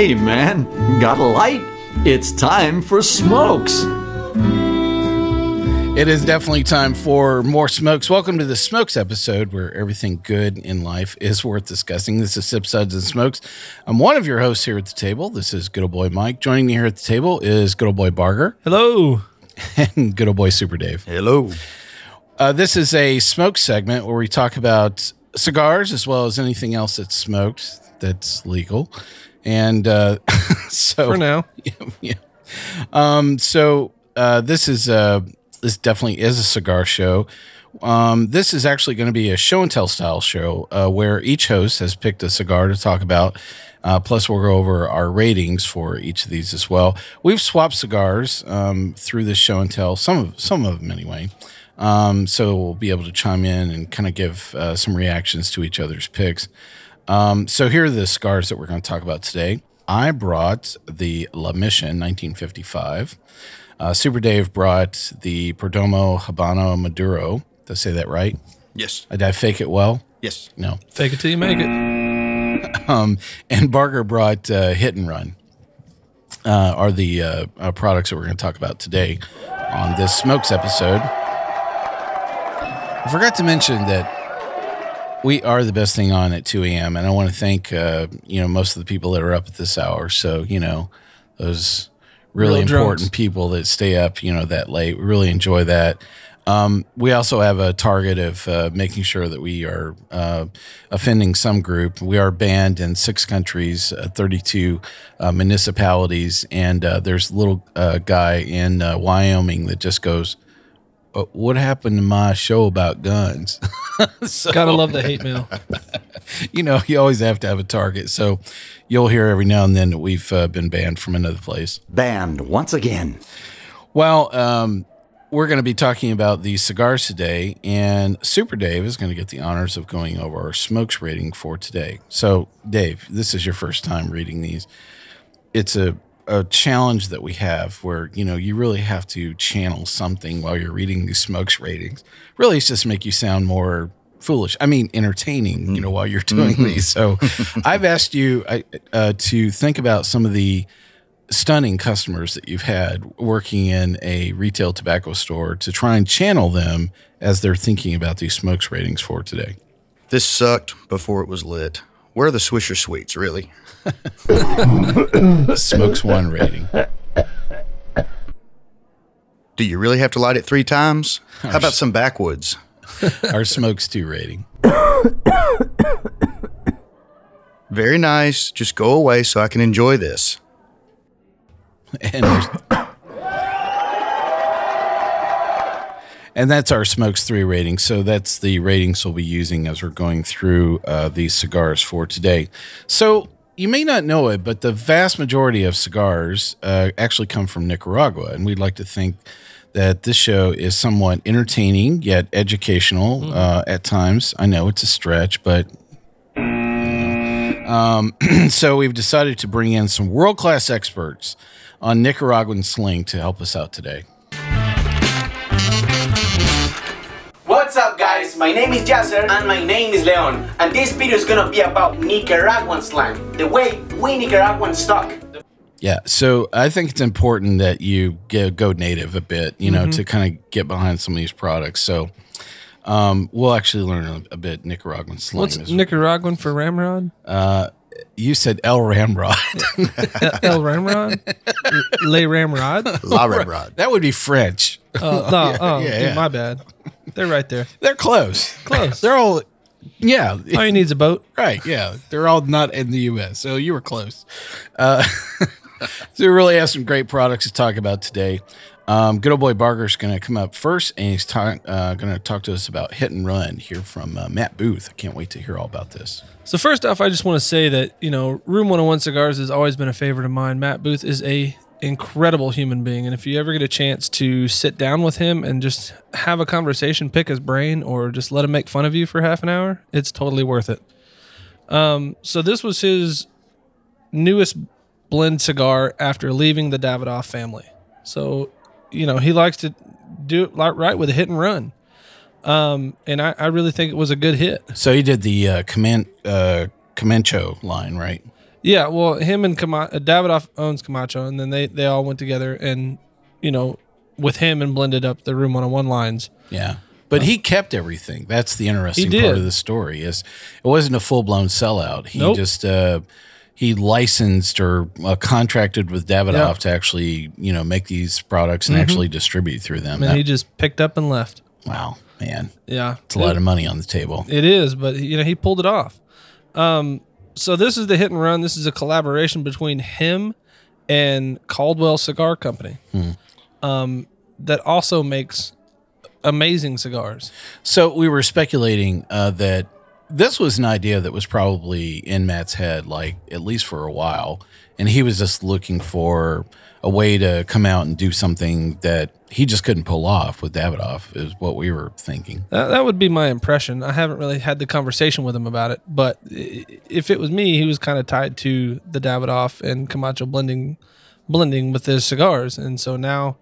Hey man, got a light? It's time for smokes. It is definitely time for more smokes. Welcome to the smokes episode where everything good in life is worth discussing. This is Sip Suds and Smokes. I'm one of your hosts here at the table. This is good old boy Mike. Joining me here at the table is good old boy Barger Hello. and good old boy Super Dave. Hello. Uh, this is a smoke segment where we talk about cigars as well as anything else that's smoked that's legal. And uh, so For now. yeah, yeah. Um, so uh, this is uh, this definitely is a cigar show. Um, this is actually going to be a show and tell style show uh, where each host has picked a cigar to talk about. Uh, plus, we'll go over our ratings for each of these as well. We've swapped cigars um, through this show and tell, some of some of them anyway. Um, so we'll be able to chime in and kind of give uh, some reactions to each other's picks. Um, so here are the scars that we're going to talk about today. I brought the La Mission 1955. Uh, Super Dave brought the Perdomo Habano Maduro. Did I say that right? Yes. Did I fake it well? Yes. No. Fake it till you make it. Um, and Barger brought uh, Hit and Run. Uh, are the uh, uh, products that we're going to talk about today on this Smokes episode. I forgot to mention that we are the best thing on at 2 a.m. And I want to thank, uh, you know, most of the people that are up at this hour. So, you know, those really Real drunks. important people that stay up, you know, that late. We really enjoy that. Um, we also have a target of uh, making sure that we are uh, offending some group. We are banned in six countries, uh, 32 uh, municipalities, and uh, there's a little uh, guy in uh, Wyoming that just goes, "Uh, "What happened to my show about guns?" so, Gotta love the hate mail. you know, you always have to have a target. So you'll hear every now and then that we've uh, been banned from another place. Banned once again. Well, um, we're going to be talking about these cigars today, and Super Dave is going to get the honors of going over our smokes rating for today. So, Dave, this is your first time reading these. It's a a challenge that we have where you know you really have to channel something while you're reading these smokes ratings. Really, it's just make you sound more foolish. I mean, entertaining. You know, while you're doing these. So, I've asked you uh, to think about some of the stunning customers that you've had working in a retail tobacco store to try and channel them as they're thinking about these smokes ratings for today. This sucked before it was lit. Where are the Swisher Sweets, really? Smokes one rating. Do you really have to light it three times? How about some backwoods? Our smokes two rating. Very nice. Just go away so I can enjoy this. And And that's our smokes three rating. So that's the ratings we'll be using as we're going through uh, these cigars for today. So you may not know it, but the vast majority of cigars uh, actually come from Nicaragua, and we'd like to think that this show is somewhat entertaining yet educational uh, at times. I know it's a stretch, but um, so we've decided to bring in some world class experts on Nicaraguan slang to help us out today. What's up, guys? My name is Yasser and my name is Leon. And this video is gonna be about Nicaraguan slang, the way we Nicaraguans talk. Yeah, so I think it's important that you go native a bit, you know, to kind of get behind some of these products. So um, we'll actually learn a, a bit Nicaraguan slang. What's as- Nicaraguan for ramrod? you said El Ramrod. El ramrod? Le ramrod? La Ramrod. that would be French. Oh, no, oh, yeah, dude, yeah. my bad. They're right there. They're close. Close. They're all, yeah, All you need is a boat. right. Yeah, they're all not in the U.S. So you were close. Uh, so we really have some great products to talk about today. Um, good old boy Barger's going to come up first, and he's ta- uh, going to talk to us about hit and run here from uh, Matt Booth. I can't wait to hear all about this. So first off, I just want to say that you know Room 101 Cigars has always been a favorite of mine. Matt Booth is a incredible human being, and if you ever get a chance to sit down with him and just have a conversation, pick his brain, or just let him make fun of you for half an hour, it's totally worth it. Um, so this was his newest blend cigar after leaving the Davidoff family. So, you know, he likes to do it right with a hit and run. Um, and I, I really think it was a good hit. So he did the uh, Coman- uh, line, right? Yeah, well, him and uh, Davidoff owns Camacho, and then they, they all went together and, you know, with him and blended up the Room 101 lines. Yeah. But he kept everything. That's the interesting part of the story. Is it wasn't a full blown sellout. He Nope. just uh, he licensed or uh, contracted with Davidoff Yeah. to actually you know make these products and actually distribute through them. And That- he just picked up and left. wow, man, Yeah. it's a lot of money on the table. It is, but you know he pulled it off. Um, so this is the hit and run. This is a collaboration between him and Caldwell Cigar Company, um, that also makes amazing cigars. So we were speculating uh, that this was an idea that was probably in Matt's head, like at least for a while, and he was just looking for a way to come out and do something that he just couldn't pull off with Davidoff. Is what we were thinking. That, that would be my impression. I haven't really had the conversation with him about it, but if it was me, he was kind of tied to the Davidoff and Camacho blending, blending with his cigars, and so now,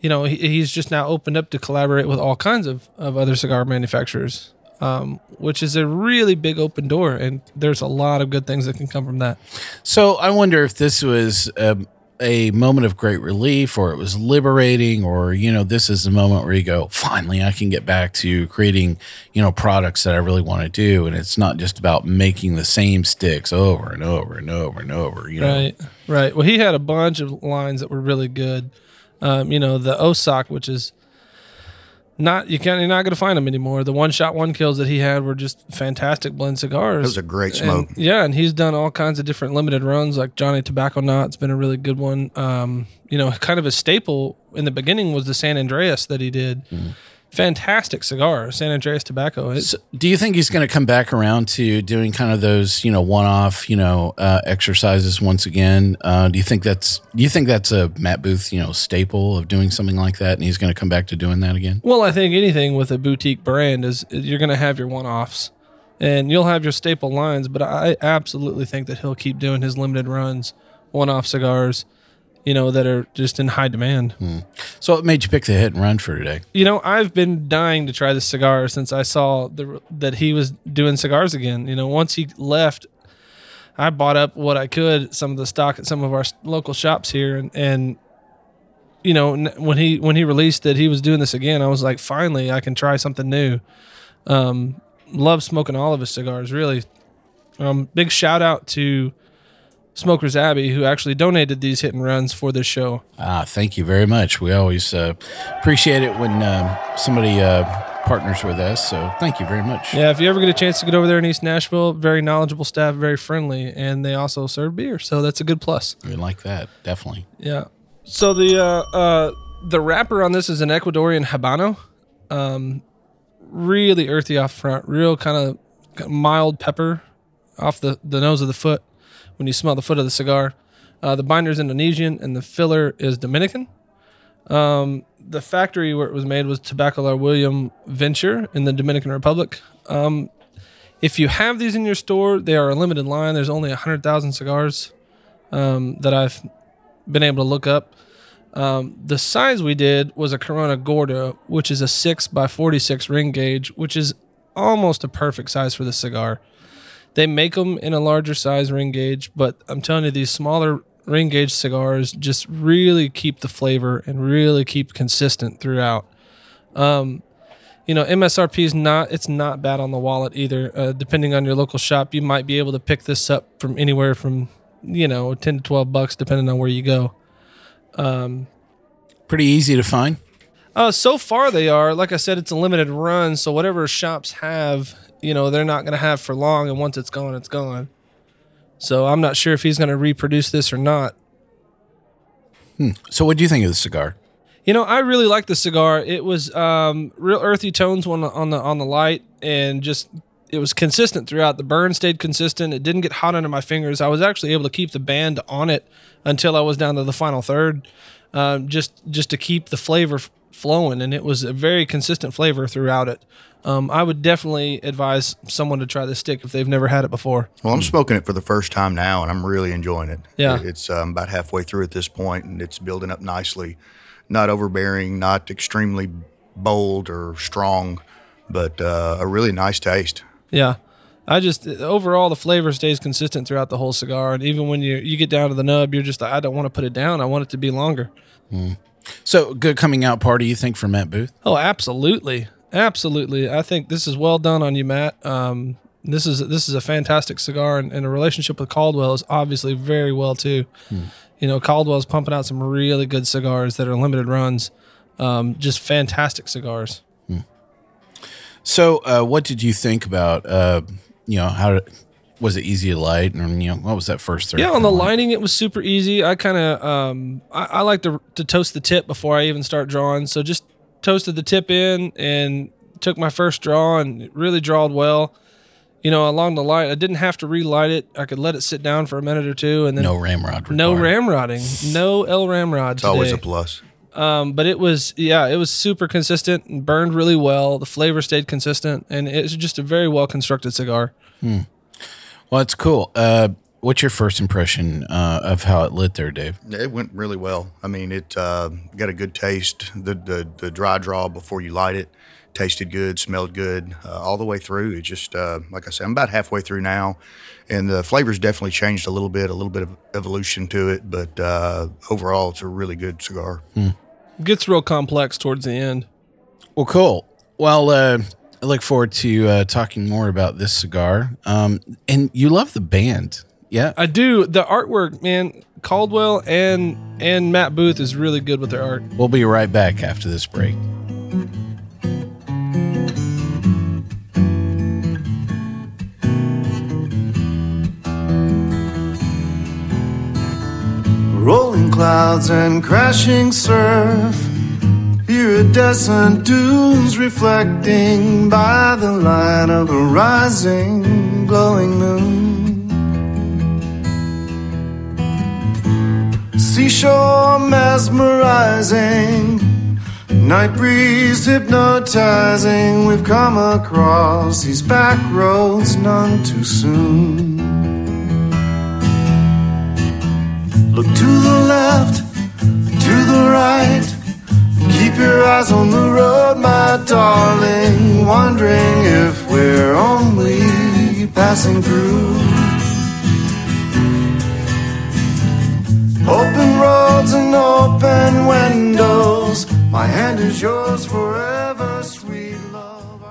you know, he, he's just now opened up to collaborate with all kinds of of other cigar manufacturers, um, which is a really big open door, and there's a lot of good things that can come from that. So I wonder if this was um, a moment of great relief, or it was liberating, or you know, this is the moment where you go, finally, I can get back to creating, you know, products that I really want to do, and it's not just about making the same sticks over and over and over and over. You know, Right, right. Well, he had a bunch of lines that were really good. Um, you know, the Osok, which is not you can't you're not going to find them anymore. The one shot one kills that he had were just fantastic blend cigars. That was a great And- smoke. yeah, and he's done all kinds of different limited runs, like Johnny Tobacconaut's been a really good one. Um, you know, kind of a staple in the beginning was the San Andreas that he did. Fantastic cigar, San Andreas Tobacco. It's, So do you think he's going to come back around to doing kind of those, you know, one-off, you know, uh, exercises once again? Uh, do you think that's do you think that's a Matt Booth, you know, staple of doing something like that, and he's going to come back to doing that again? Well, I think anything with a boutique brand is you're going to have your one-offs, and you'll have your staple lines. But I absolutely think that he'll keep doing his limited runs, one-off cigars, you know, that are just in high demand. So what made you pick the hit and run for today? You know, I've been dying to try this cigar since I saw the that he was doing cigars again. You know, once he left, I bought up what I could, some of the stock at some of our local shops here, and and you know, when he when he released that he was doing this again, I was like, finally, I can try something new. Um, love smoking all of his cigars, really. Um, big shout out to Smokers Abbey, who actually donated these hit and runs for this show. Ah, thank you very much. We always uh, appreciate it when um, somebody uh, partners with us. So thank you very much. Yeah, if you ever get a chance to get over there in East Nashville, very knowledgeable staff, very friendly, and they also serve beer, so that's a good plus. We like that definitely. Yeah. So the uh, uh, the wrapper on this is an Ecuadorian habano, um, really earthy off front, real kind of mild pepper off the the nose of the foot when you smell the foot of the cigar. Uh, the binder is Indonesian and the filler is Dominican. Um, the factory where it was made was Tabacalera William Ventura in the Dominican Republic. Um, if you have these in your store, they are a limited line. There's only 100,000 cigars um, that I've been able to look up. Um, the size we did was a Corona Gorda, which is a 6 by 46 ring gauge, which is almost a perfect size for the cigar. They make them in a larger size ring gauge, but I'm telling you, these smaller ring gauge cigars just really keep the flavor and really keep consistent throughout. Um, you know, MSRP is not it's not bad on the wallet either. Uh, depending on your local shop, you might be able to pick this up from anywhere from you know ten to twelve bucks, depending on where you go. Pretty easy to find. Uh, so far they are. Like I said, it's a limited run, so whatever shops have, you know, they're not going to have for long, and once it's gone, it's gone. So I'm not sure if he's going to reproduce this or not. So what do you think of the cigar? You know, I really like the cigar. It was um, real earthy tones on the, on the on the light, and just it was consistent throughout. The burn stayed consistent. It didn't get hot under my fingers. I was actually able to keep the band on it until I was down to the final third, um, just just to keep the flavor f- flowing, and it was a very consistent flavor throughout it. Um, I would definitely advise someone to try this stick if they've never had it before. Well, I'm smoking it for the first time now, and I'm really enjoying it. Yeah. It's um, about halfway through at this point, and it's building up nicely. Not overbearing, not extremely bold or strong, but uh, a really nice taste. Yeah. I just overall the flavor stays consistent throughout the whole cigar, and even when you you get down to the nub, you're just I don't want to put it down. I want it to be longer. So good coming out party, you think, for Matt Booth? Oh, absolutely, absolutely. I think this is well done on you, Matt. Um, this is this is a fantastic cigar, and, and a relationship with Caldwell is obviously very well too. You know, Caldwell's pumping out some really good cigars that are limited runs, um, just fantastic cigars. So, uh, what did you think about? Uh, you know, how was it easy to light, and you know, what was that first third? Yeah, on the lining, it was super easy. I kind of um, I, I like to to toast the tip before I even start drawing. So just toasted the tip in and took my first draw and it really drawed well. You know, along the light, I didn't have to relight it. I could let it sit down for a minute or two, and then No ramrod. no required. ramrodding, no L ramrod. It's always a plus. Um, but it was yeah, it was super consistent and burned really well. The flavor stayed consistent, and it's just a very well constructed cigar. Well, it's cool. Uh, what's your first impression uh, of how it lit there, Dave? It went really well. I mean, it uh, got a good taste. The, the the dry draw before you light it tasted good, smelled good uh, all the way through. It just uh, like I said, I'm about halfway through now, and the flavors definitely changed a little bit, a little bit of evolution to it. But uh, overall, it's a really good cigar. gets real complex towards the end. Well, cool. Well, uh, I look forward to uh, talking more about this cigar. Um, and you love the band, yeah? I do. The artwork, man, Caldwell and and Matt Booth is really good with their art. We'll be right back after this break. Rolling clouds and crashing surf. Iridescent dunes reflecting by the light of a rising, glowing moon. Seashore mesmerizing, night breeze hypnotizing. We've come across these back roads none too soon. Look to the left, to the right. Keep your eyes on the road, my darling. Wondering if we're only passing through. Roads and open windows. My hand is yours forever, sweet love.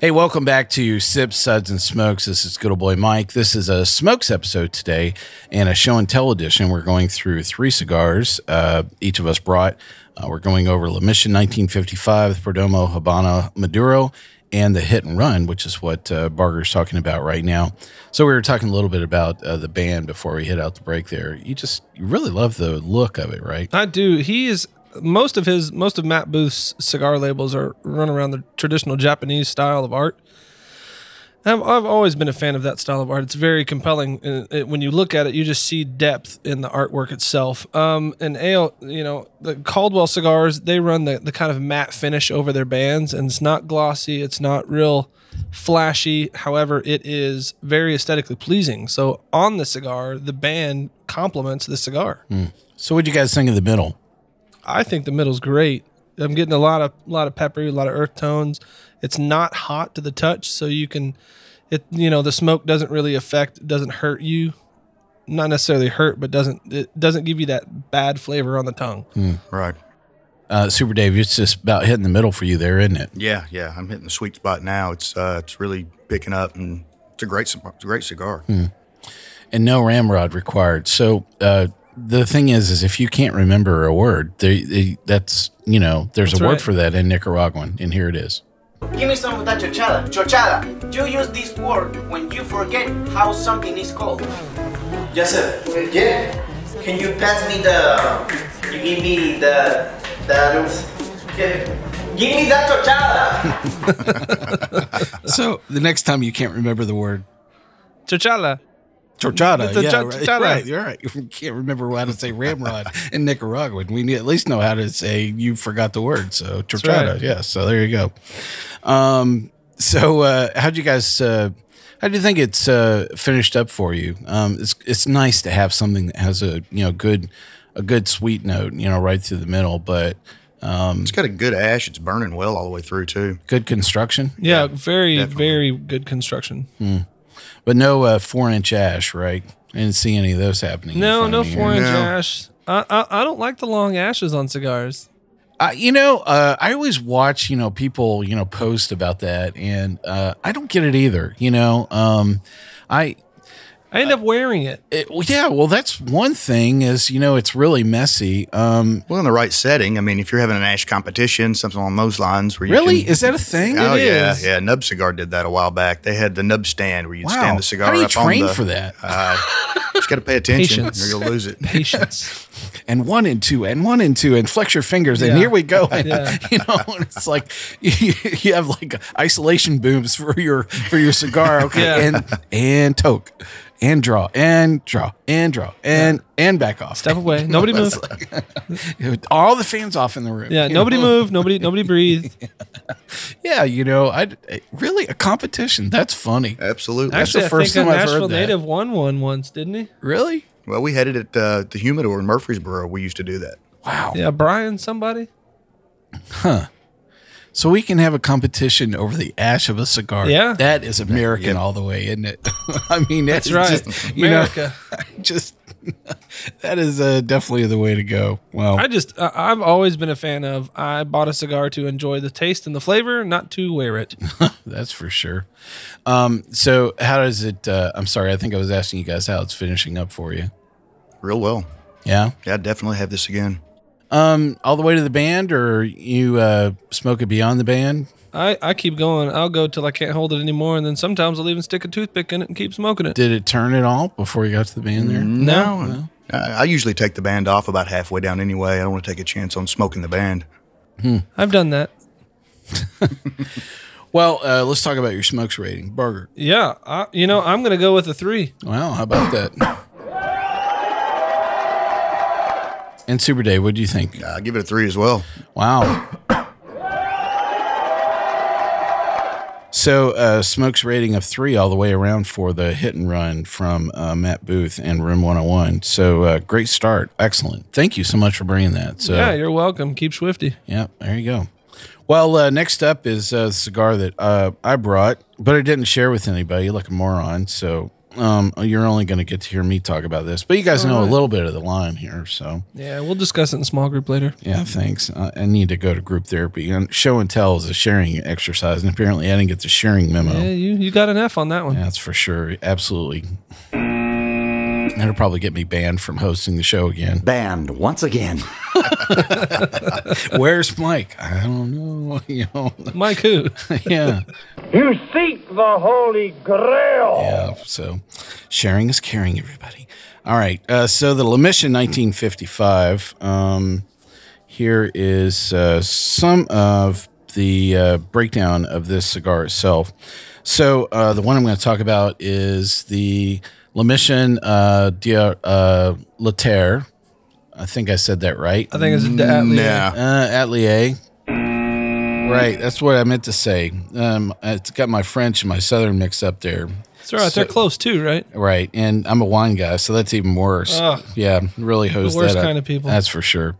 Hey, welcome back to Sips, Suds, and Smokes. This is good old boy Mike. This is a Smokes episode today and a show and tell edition. We're going through three cigars uh, each of us brought. Uh, we're going over La Mission 1955, the Perdomo Habano Maduro, and the Hit and Run, which is what uh, Barger's talking about right now. So we were talking a little bit about uh, the band before we hit out the break there. You just, you really love the look of it, right? I do. He is most of his most of Matt Booth's cigar labels are run around the traditional Japanese style of art. I've, I've always been a fan of that style of art. It's very compelling. Uh, it- when you look at it, you just see depth in the artwork itself. Um, and ale, you know, the Caldwell cigars, they run the, the kind of matte finish over their bands, and it's not glossy. It's not real flashy. However, it is very aesthetically pleasing. So on the cigar, the band complements the cigar. So what do you guys think of the middle? I think the middle's great. I'm getting a lot of lot of peppery, a lot of earth tones. It's not hot to the touch, so you can it you know, the smoke doesn't really affect doesn't hurt you. Not necessarily hurt, but doesn't it doesn't give you that bad flavor on the tongue. Right. Uh, Super Dave, it's just about hitting the middle for you there, isn't it? Yeah, yeah. I'm hitting the sweet spot now. It's uh, it's really picking up, and it's a great, it's a great cigar. and no ramrod required. So uh, the thing is, is if you can't remember a word, they, they, that's you know, there's That's a word for that in Nicaraguan, and here it is. Give me some of that chochada. Chochada. You use this word when you forget how something is called. Yes, sir. Yeah. Can you pass me the? You give me the That, give me that torchada. So the next time you can't remember the word Chochala. Torchada, It's a yeah, cho- right, torchada. right, you're right. You can't remember how to say ramrod in Nicaraguan. We at least know how to say you forgot the word. So torchada, right. yeah. So there you go. Um, so uh, how'd you guys? Uh, how do you think it's uh, finished up for you? Um, it's it's nice to have something that has a you know good a good sweet note, you know, right through the middle, but It's got a good ash. It's burning well all the way through too. good construction. Yeah, very, definitely. very good construction. But no uh, four inch ash, right? I didn't see any of those happening. No, no of me here. four inch No. ash. I, I I don't like the long ashes on cigars. Uh, you know, uh, I always watch, you know, people, you know, post about that, and uh, I don't get it either. You know, um, I, I end up wearing it. it, yeah, well, that's one thing is, you know, it's really messy. Um, Well, in the right setting. I mean, if you're having an ash competition, something along those lines, where you really, can, is that a thing? Oh It yeah, is. yeah. Nub Cigar did that a while back. They had the nub stand where you'd Wow, stand the cigar how do you up train on the. for that? Uh, just got to pay attention, Patience. or you'll lose it. Patience. and one and two, and one and two, and flex your fingers, and Yeah. here we go. And, Yeah. You know, and it's like you, you have like isolation booms for your for your cigar, okay, Yeah. and and toke, and draw, and draw, and draw, and and back off. Step away. Nobody move. all the fans off in the room. Yeah, nobody know? move. Nobody nobody breathe. Yeah, you know, I really a competition. That's funny. Absolutely. Actually, the I first think a time I've heard Nashville that. native won one once, didn't he? Really? Well, we had it at uh, the Humidor in Murfreesboro. We used to do that. Wow. Yeah, Brian somebody. Huh. So we can have a competition over the ash of a cigar. Yeah. that is American all the way, isn't it? I mean, that's, That's right. Just, you America. know, just that is uh, definitely the way to go. Well, I just I, I've always been a fan of I bought a cigar to enjoy the taste and the flavor, not to wear it. that's for sure. Um, so how does it? Uh, I'm sorry, I think I was asking you guys how it's finishing up for you. Real well. Yeah. Yeah, I'd definitely have this again. Um, all the way to the band, or you uh, smoke it beyond the band? I, I keep going. I'll go till I can't hold it anymore, and then sometimes I'll even stick a toothpick in it and keep smoking it. Did it turn at all before you got to the band there? No, I, I usually take the band off about halfway down anyway. I don't want to take a chance on smoking the band. I've done that. Well, uh, let's talk about your smokes rating. Barger. Yeah, I, you know I'm gonna go with a three. Well, how about that? And Super Dave, what do you think? I give it a three as well. Wow. So, uh, smokes rating of three all the way around for the hit and run from uh, Matt Booth and Room 101. So, uh, great start. Excellent. Thank you so much for bringing that. So, Yeah, you're welcome. Keep swifty. Yeah, there you go. Well, uh, next up is a cigar that uh, I brought, but I didn't share with anybody like a moron. So um, you're only going to get to hear me talk about this. But you guys know a little bit of the line here. So Yeah, we'll discuss it in small group later. yeah, thanks. Uh, I need to go to group therapy. And show and tell is a sharing exercise. And apparently I didn't get the sharing memo. Yeah, you you got an F on that one. That's for sure. Absolutely. That'll probably get me banned from hosting the show again. Banned once again. Where's Mike? I don't know. You know, Mike who? yeah. You seek the Holy Grail. Yeah. So sharing is caring, everybody. All right. Uh, so the La Mission 1955. Um, here is uh, some of the uh, breakdown of this cigar itself. So uh, the one I'm going to talk about is the La Mission uh, Dia uh, La Terre. I think I said that right. I think it's a Atlee. Yeah. Uh, Atelier. Right, that's what I meant to say. Um, it's got my French and my Southern mixed up there. It's all right. They're close too, right? Right, and I'm a wine guy, so that's even worse. Ugh. yeah, really hosed The worst kind of people. That's for sure.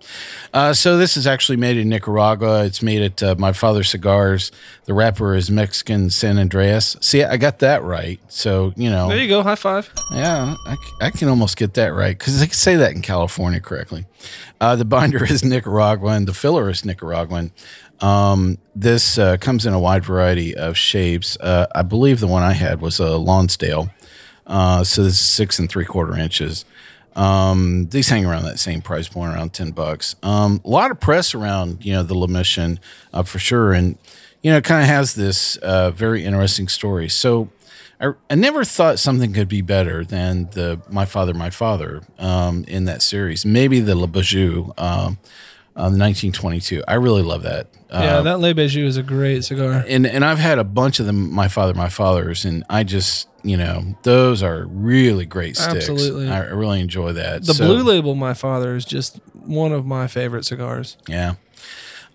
Uh, so this is actually made in Nicaragua. It's made at uh, My father's Cigars. The wrapper is Mexican San Andreas. See, I got that right. So you know, There you go. High five. yeah, I, I can almost get that right because I can say that in California correctly. Uh, the binder is Nicaraguan. The filler is Nicaraguan. Um, this uh, comes in a wide variety of shapes. Uh, I believe the one I had was a Lonsdale. Uh, so this is six and three quarter inches. Um, these hang around that same price point, around ten bucks. Um, a lot of press around, you know, the La Mission uh, for sure, and you know, it kind of has this uh, very interesting story. So, I, I never thought something could be better than the My Father, My Father um, in that series. Maybe the Le Bijou. Um, um, 1922. I really love that. yeah, Uh, that Le Bijou is a great cigar. and and I've had a bunch of them. My father, my father's, and I just you know those are really great sticks. Absolutely. I, I really enjoy that. The So- Blue Label, my father, is just one of my favorite cigars. Yeah.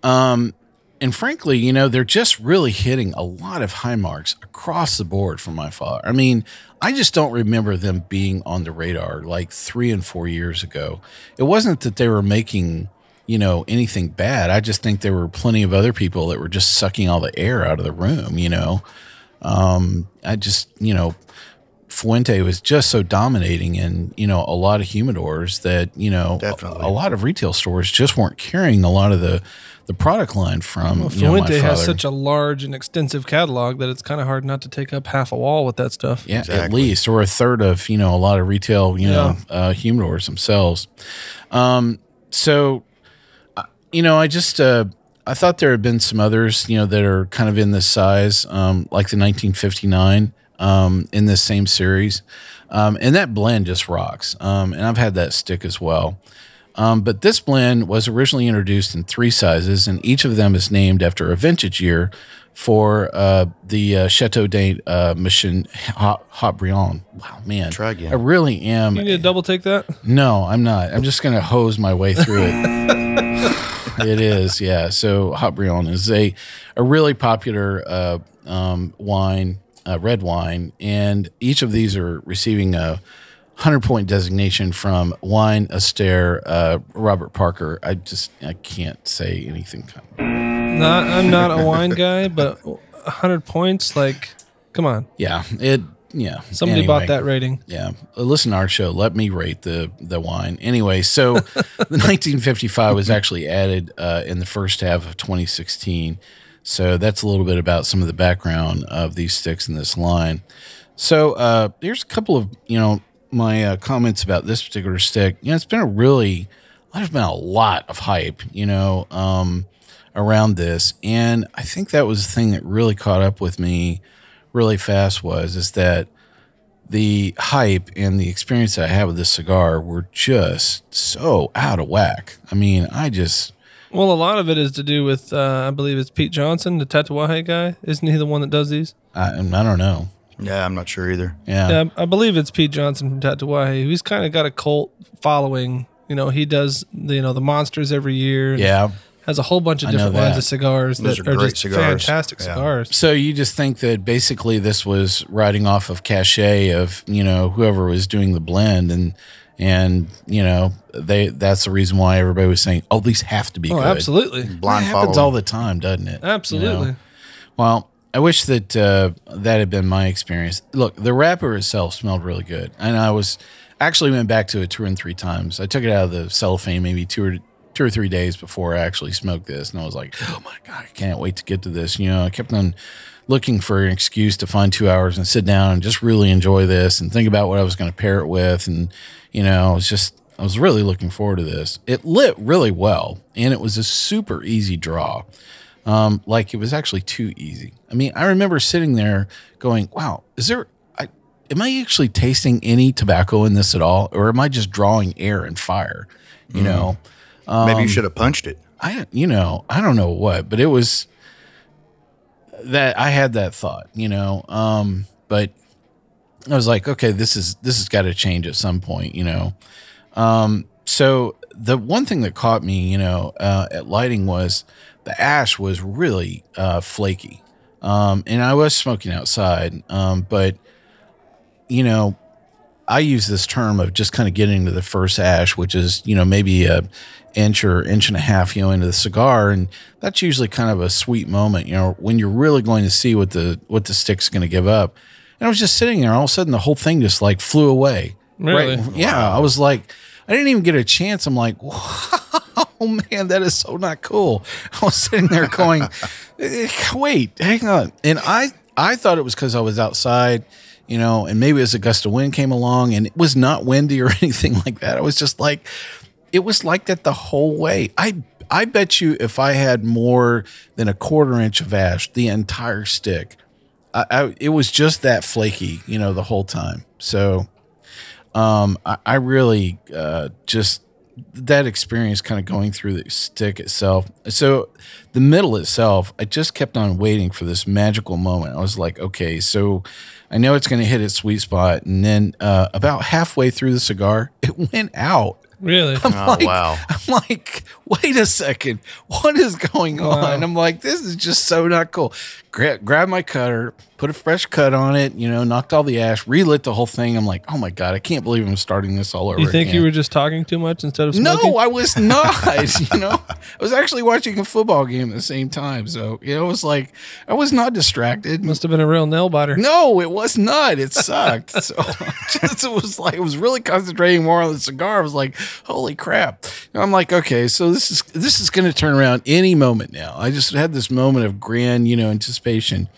Um, and frankly, you know, they're just really hitting a lot of high marks across the board from my father. I mean, I just don't remember them being on the radar like three and four years ago. It wasn't that they were making, you know, anything bad. I just think there were plenty of other people that were just sucking all the air out of the room, you know. Um, I just, you know, Fuente was just so dominating in, you know, a lot of humidors that, you know, Definitely. a, a lot of retail stores just weren't carrying a lot of the, the product line from Well, you know, my Fuente has such a large and extensive catalog that it's kind of hard not to take up half a wall with that stuff. Yeah, at least, or a third of you know a lot of retail you know uh, humidors themselves. Um, so, uh, you know, I just uh, I thought there had been some others you know that are kind of in this size, um, like the 1959 um, in this same series, um, and that blend just rocks. Um, and I've had that stick as well. Um, but this blend was originally introduced in three sizes, and each of them is named after a vintage year for uh, the uh, Chateau d'Ain uh, Mission Hot, Hot Briand. Wow, man. Try again. I really am. You need to double take that. No, I'm not. I'm just going to hose my way through it. it is, yeah. So Hot Briand is a, a really popular uh, um, wine, uh, red wine, and each of these are receiving a 100 point designation from Wine Astaire uh, Robert Parker. I just I can't say anything. Kind Not, I'm not a wine guy, but 100 points, like, come on. yeah, it. Yeah, Somebody anyway. bought that rating. Yeah, Uh, listen to our show. Let me rate the the wine. Anyway, so the 1955 was actually added uh, in the first half of 2016. So that's a little bit about some of the background of these sticks in this line. So uh, here's a couple of you know my uh, comments about this particular stick. You know, it's been a really there's been a lot of hype. You know. Um, around this and i think that was the thing that really caught up with me really fast was is that the hype and the experience that I had with this cigar were just so out of whack. I mean, I just Well, a lot of it is to do with, uh, I believe it's Pete Johnson, the Tatuaje guy. Isn't he the one that does these? I, I don't know. Yeah, I'm not sure either. Yeah. Yeah, I believe it's Pete Johnson from Tatuaje. He's kind of got a cult following. You know, he does the, you know the monsters every year. Yeah. has a whole bunch of I know different lines of cigars Those that are are, great just cigars. fantastic Yeah. cigars. So you just think that basically this was riding off of cachet of, you know, whoever was doing the blend and and you know, they that's the reason why everybody was saying, Oh, these have to be Oh, good. absolutely, It Blind happens follow. all the time, doesn't it? You know? absolutely. Well, I wish that uh, that had been my experience. Look, the wrapper itself smelled really good, and I was actually went back to it two and three times. I took it out of the cellophane maybe two or two or three days before I actually smoked this, and I was like, "Oh my god, I can't wait to get to this." You know, I kept on looking for an excuse to find two hours and sit down and just really enjoy this and think about what I was going to pair it with, and you know, it's just I was really looking forward to this. It lit really well, and it was a super easy draw um, like it was actually too easy. I mean, I remember sitting there going, "Wow, is there? I, am I actually tasting any tobacco in this at all, or am I just drawing air and fire?" You know, Maybe Um, you should have punched it. I, you know, I don't know what, but it was that I had that thought, you know, um, but I was like, okay, this is this has got to change at some point, you know. Um, so the one thing that caught me, you know, uh, at lighting was the ash was really uh, flaky, um, and I was smoking outside, um, but you know, I use this term of just kind of getting to the first ash, which is you know maybe a inch or inch and a half, you know, into the cigar, and that's usually kind of a sweet moment, you know, when you're really going to see what the what the stick's going to give up. And I was just sitting there, all of a sudden the whole thing just like flew away. Really? Yeah, I was like, I didn't even get a chance. I'm like, wow, man, that is so not cool. I was sitting there going, "Eh, wait, hang on. And I, I thought it was because I was outside, you know, and maybe as a gust of wind came along and it was not windy or anything like that. I was just like, it was like that the whole way. I, I bet you if I had more than a quarter inch of ash, the entire stick, I, I, it was just that flaky, you know, the whole time. So, um, I, I really uh, just that experience kind of going through the stick itself. So the middle itself, I just kept on waiting for this magical moment. I was like, okay, so I know it's going to hit its sweet spot, and then uh, about halfway through the cigar, it went out. Really? I'm Oh, like, wow. I'm like, wait a second, what is going on? I'm like, this is just so not cool. Gra- grab my cutter, put a fresh cut on it, you know, knocked all the ash, relit the whole thing. I'm like, oh my god, I can't believe I'm starting this all over. Again. You think again. you were just talking too much instead of smoking? No, I was not. you know, I was actually watching a football game at the same time. So, you know, it was like, I was not distracted. Must have been a real nail biter. No, it was not. It sucked. so just, it was like, it was really concentrating more on the cigar. I was like, holy crap. And I'm like, okay, so this is, this is going to turn around any moment now. I just had this moment of grand, you know, anticipation.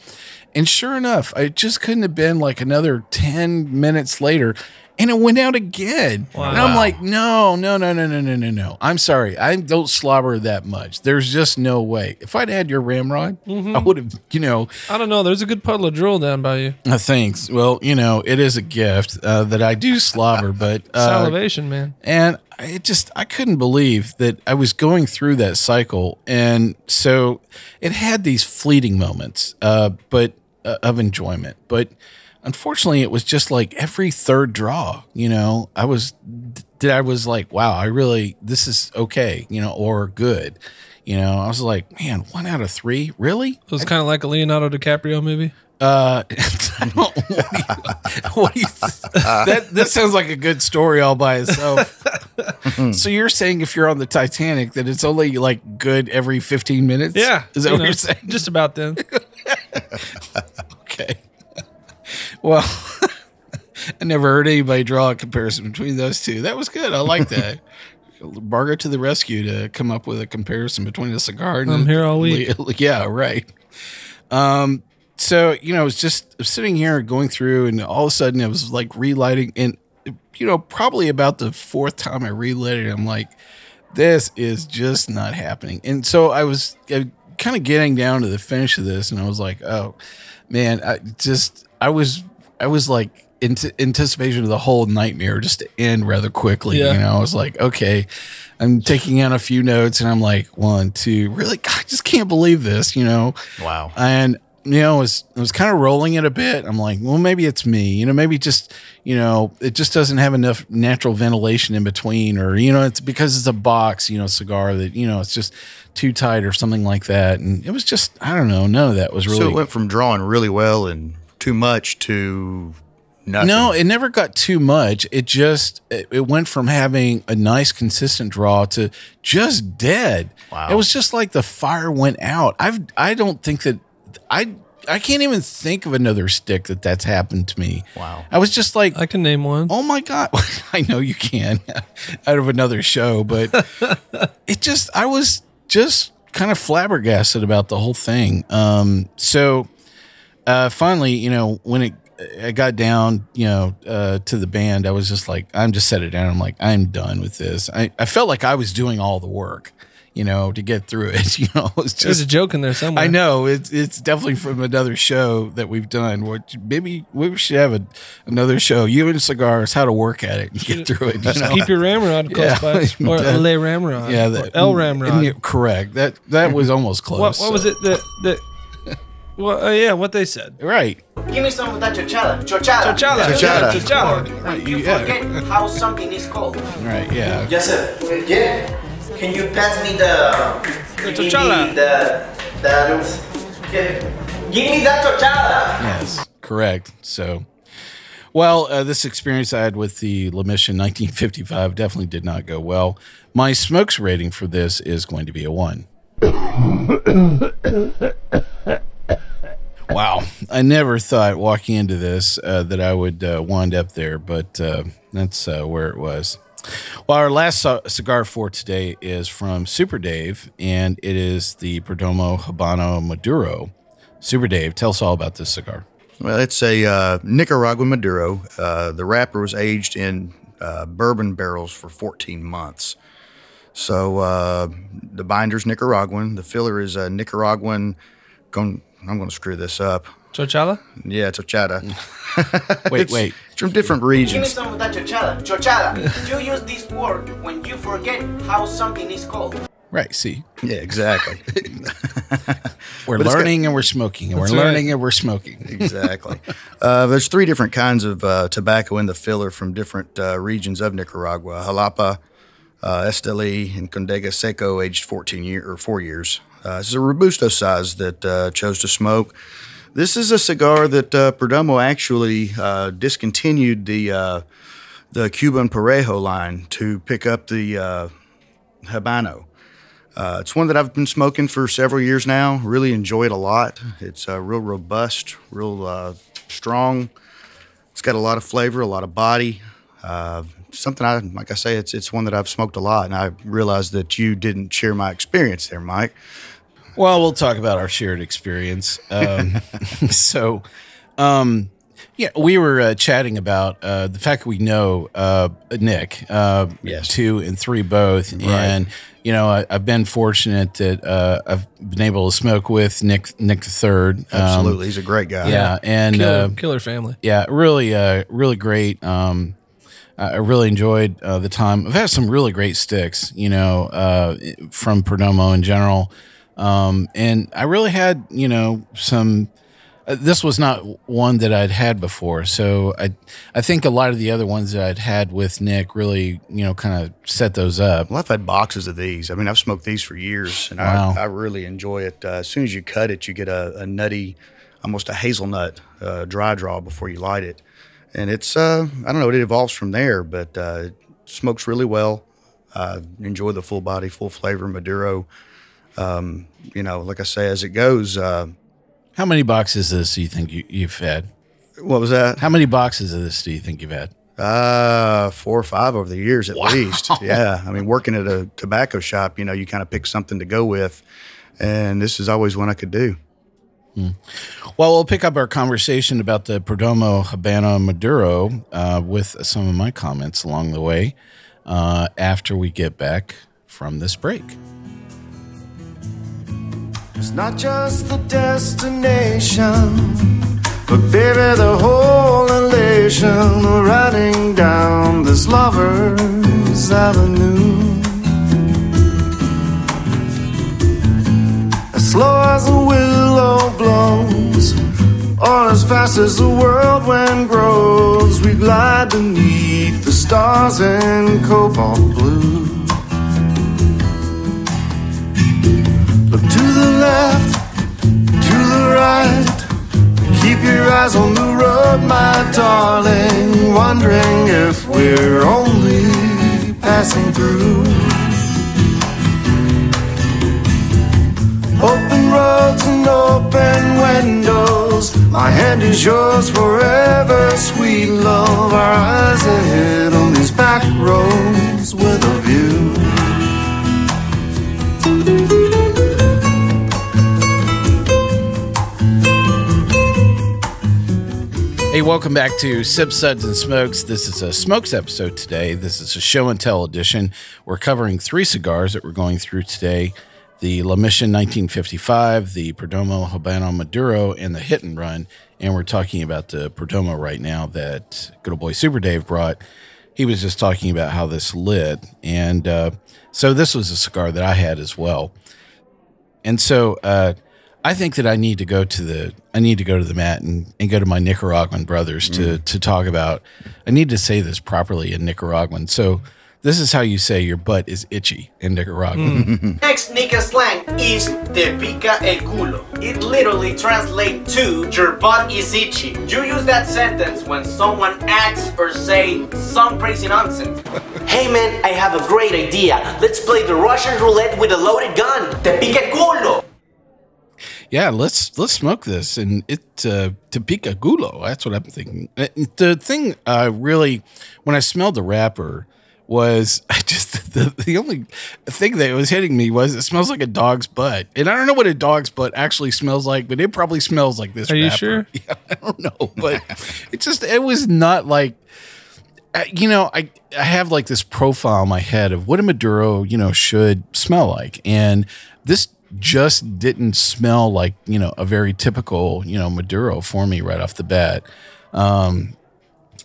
And sure enough, I just couldn't have been like another 10 minutes later. And it went out again. And I'm like, no, no, no, no, no, no, no, no. I'm sorry. I don't slobber that much. There's just no way. If I'd had your ramrod, I would have, you know, I don't know. There's a good puddle of drool down by you. uh, thanks. Well, you know, it is a gift uh, that I do slobber, but uh, Salivation, man. and it just I couldn't believe that I was going through that cycle, and so it had these fleeting moments, uh, but uh, of enjoyment. But unfortunately, it was just like every third draw. You know, I was did I was like, wow, I really this is okay, you know, or good. You know, I was like, man, one out of three, really? It was kind of like a Leonardo DiCaprio movie. Uh, I don't, what do you, what do you that that sounds like a good story all by itself. so you're saying if you're on the Titanic that it's only like good every 15 minutes? Yeah. is that you what know, you're saying? Just about then. Okay. Well, I never heard anybody draw a comparison between those two. That was good. I like that. Barger to the rescue to come up with a comparison between a cigar and I'm here all week. Yeah, right. Um, so you know, I was just sitting here going through, and all of a sudden, it was like relighting, and you know, probably about the fourth time I relit it, I'm like, this is just not happening. And so I was kind of getting down to the finish of this, and I was like, oh man, I just I was I was like in anticipation of the whole nightmare just to end rather quickly. Yeah. You know, I was like, okay, I'm taking out a few notes, and I'm like, one, two, really, God, I just can't believe this. You know, Wow. and you know, I was I was kind of rolling it a bit. I'm like, well, maybe it's me. You know, maybe just you know, it just doesn't have enough natural ventilation in between, or you know, it's because it's a box, you know, cigar that you know, it's just too tight or something like that. And it was just, I don't know, none of that was really. So it went from drawing really well and too much to nothing. No, it never got too much. It just it, it went from having a nice consistent draw to just dead. Wow. It was just like the fire went out. I've I don't think that I I can't even think of another stick that that's happened to me. Wow. I was just like I can name one. Oh my god! I know you can out of another show, but it just I was just kind of flabbergasted about the whole thing. Um, so uh, finally, you know, when it I got down, you know, uh, to the band, I was just like, I'm just set it down. I'm like, I'm done with this. I, I felt like I was doing all the work, you know, to get through it. You know, it's just There's a joke in there somewhere. I know it's it's definitely from another show that we've done. What maybe we should have a, another show. You and cigars, how to work at it and get through it. You Just know? keep your ramrod close Yeah. by, or That- Le Ramrod, yeah, that, El Ramrod. Correct. That that was almost close. what what was it that that? Well, uh, yeah, what they said. Right. Give me some of that chochada. Chochada. Chochada. Chochada. Chochada. You Yeah. forget how something is called. Right. Yeah. Yes, sir. Yeah. Can you pass me the... The give chochada. The... the give, give me that chochada. Yes. Correct. So. Well, uh, this experience I had with the La Mission 1955 definitely did not go well. My smokes rating for this is going to be a one. Wow. I never thought walking into this uh, that I would uh, wind up there, but uh, that's uh, where it was. Well, our last cigar for today is from Super Dave, and it is the Perdomo Habano Maduro. Super Dave, tell us all about this cigar. Well, it's a uh, Nicaraguan Maduro. Uh, the wrapper was aged in bourbon barrels for 14 months. So the binder's Nicaraguan. The filler is a Nicaraguan. Going, I'm going to screw this up. Chochala? Yeah, it's. Wait, It's- wait. It's from different Give me regions. some of that chochada. Chochada. you use this word when you forget how something is called. Right. See, Yeah, exactly. we're But it's got- learning and we're smoking, and we're That's right. learning and we're smoking. exactly. Uh, there's three different kinds of uh, tobacco in the filler from different uh, regions of Nicaragua: Jalapa, uh, Esteli, and Condega Seco, aged 14 year or four years. Uh, this is a robusto size that uh, chose to smoke. This is a cigar that uh, Perdomo actually uh, discontinued the uh, the Cuban Parejo line to pick up the uh, Habano. It's one that I've been smoking for several years now. Really enjoy it a lot. It's real robust, real strong. It's got a lot of flavor, a lot of body. Uh, something I like. I say, it's it's one that I've smoked a lot, and I realized that you didn't share my experience there, Mike. Well, we'll talk about our shared experience. Um, so, um, yeah, we were uh, chatting about uh, the fact that we know uh, Nick, uh, Yes. two and three both, and you know I, I've been fortunate that uh, I've been able to smoke with Nick, Nick the third. Um, Absolutely, he's a great guy. yeah, and Killer, uh, killer family. yeah, really, uh, really great. Um, I I really enjoyed uh, the time. I've had some really great sticks, you know, uh, from Perdomo in general, um, and I really had, you know, some. Uh, this was not one that I'd had before, so I, I think a lot of the other ones that I'd had with Nick really, you know, kind of set those up. Well, I've had boxes of these. I mean, I've smoked these for years, and Wow. I, I really enjoy it. Uh, as soon as you cut it, you get a, a nutty, almost a hazelnut uh, dry draw before you light it, and it's uh, I don't know, it evolves from there, but uh, it smokes really well. Uh, enjoy the full body, full flavor Maduro. Um, you know, like I say, as it goes, uh, How many boxes of this do you think you, you've had? what was that? How many boxes of this do you think you've had? Uh, four or five over the years at least. Yeah. I mean, working at a tobacco shop, you know, you kind of pick something to go with. And this is always one I could do. Well, we'll pick up our conversation about the Perdomo Habano Maduro uh, with some of my comments along the way uh, after we get back from this break. It's not just the destination, but baby, the whole elation riding down this lover's avenue. As slow as a willow blows, or as fast as the world wind grows, we glide beneath the stars in cobalt blue. To the left, to the right. Keep your eyes on the road, my darling. Wondering if we're only passing through. Open roads and open windows. My hand is yours forever, sweet love. Our eyes ahead on these back roads with a Hey, welcome back to Sip Suds and Smokes. This is a Smokes episode today. This is a show and tell edition. We're covering three cigars that we're going through today the La Mission 1955, the Perdomo Habano Maduro, and the Hit and Run. And we're talking about the Perdomo right now that good old boy Super Dave brought. He was just talking about how this lit. And uh, so this was a cigar that I had as well. And so uh, I think that I need to go to the I need to go to the mat and, and go to my Nicaraguan brothers to mm. to talk about. I need to say this properly in Nicaraguan. So this is how you say your butt is itchy in Nicaraguan. Mm. Next Nika slang is te pica el culo. It literally translates to your butt is itchy. You use that sentence when someone acts or say some crazy nonsense. hey man, I have a great idea. Let's play the Russian roulette with a loaded gun. Te pica el culo. Yeah, let's let's smoke this and it uh, to pica gulo. That's what I'm thinking. Uh, The thing uh, really when I smelled the wrapper was I just the, the only thing that was hitting me was it smells like a dog's butt, and I don't know what a dog's butt actually smells like, but it probably smells like this. Are you sure? Yeah, I don't know, but it just it was not like uh, you know, I I have like this profile in my head of what a Maduro, you know, should smell like, and this just didn't smell like you know a very typical you know Maduro for me right off the bat. Um,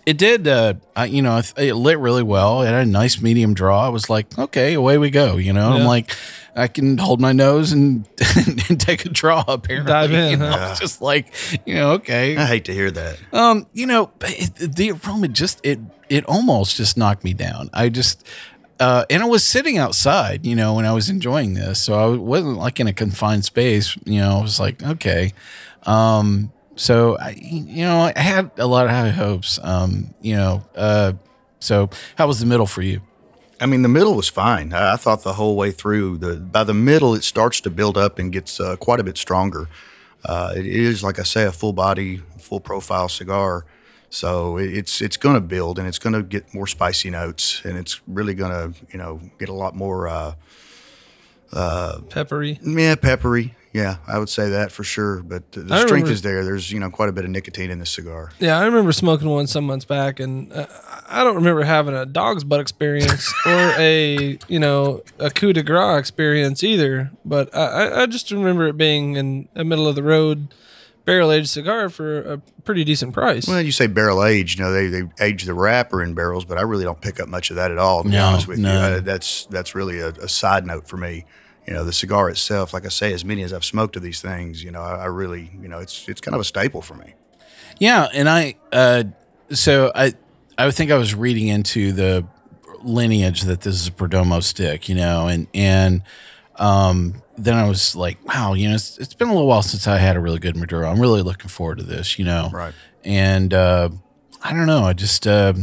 it did, uh, I, you know, it, it lit really well. It had a nice medium draw. I was like, okay, away we go. You know, I'm like, I can hold my nose and, and take a draw. Apparently, Dive in, you know, huh? Just like, you know, okay, I hate to hear that. um, you know, but it, the aroma just it it almost just knocked me down. I just uh, and I was sitting outside, you know, when I was enjoying this, so I wasn't like in a confined space. You know, I was like, okay. Um, so I, you know, I had a lot of high hopes. Um, you know, uh, so how was the middle for you? I mean, the middle was fine. I, I thought the whole way through. The by the middle, it starts to build up and gets uh, quite a bit stronger. Uh, it is, like I say, a full body, full profile cigar. So it's it's going to build and it's going to get more spicy notes and it's really going to you know get a lot more uh, Peppery. yeah peppery. Yeah, I would say that for sure. But the, the strength remember- is there. There's you know quite a bit of nicotine in this cigar. Yeah, I remember smoking one some months back, and uh, I don't remember having a dog's butt experience or a you know a coup de grace experience either. But I- I just remember it being in the middle of the road barrel aged cigar for a pretty decent price. Well, you say barrel aged. You know, they, they age the wrapper in barrels, but I really don't pick up much of that at all. To be No, honest with you, no. Uh, that's that's really a, a side note for me. You know, the cigar itself, like I say, as many as I've smoked of these things, you know, I, I really, you know, it's it's kind of a staple for me. Yeah, and I uh so I I think I was reading into the lineage that this is a Perdomo stick, you know, and and um then I was like, wow, you know, it's, it's been a little while since I had a really good Maduro. I'm really looking forward to this, you know. Right. And uh I don't know, I just uh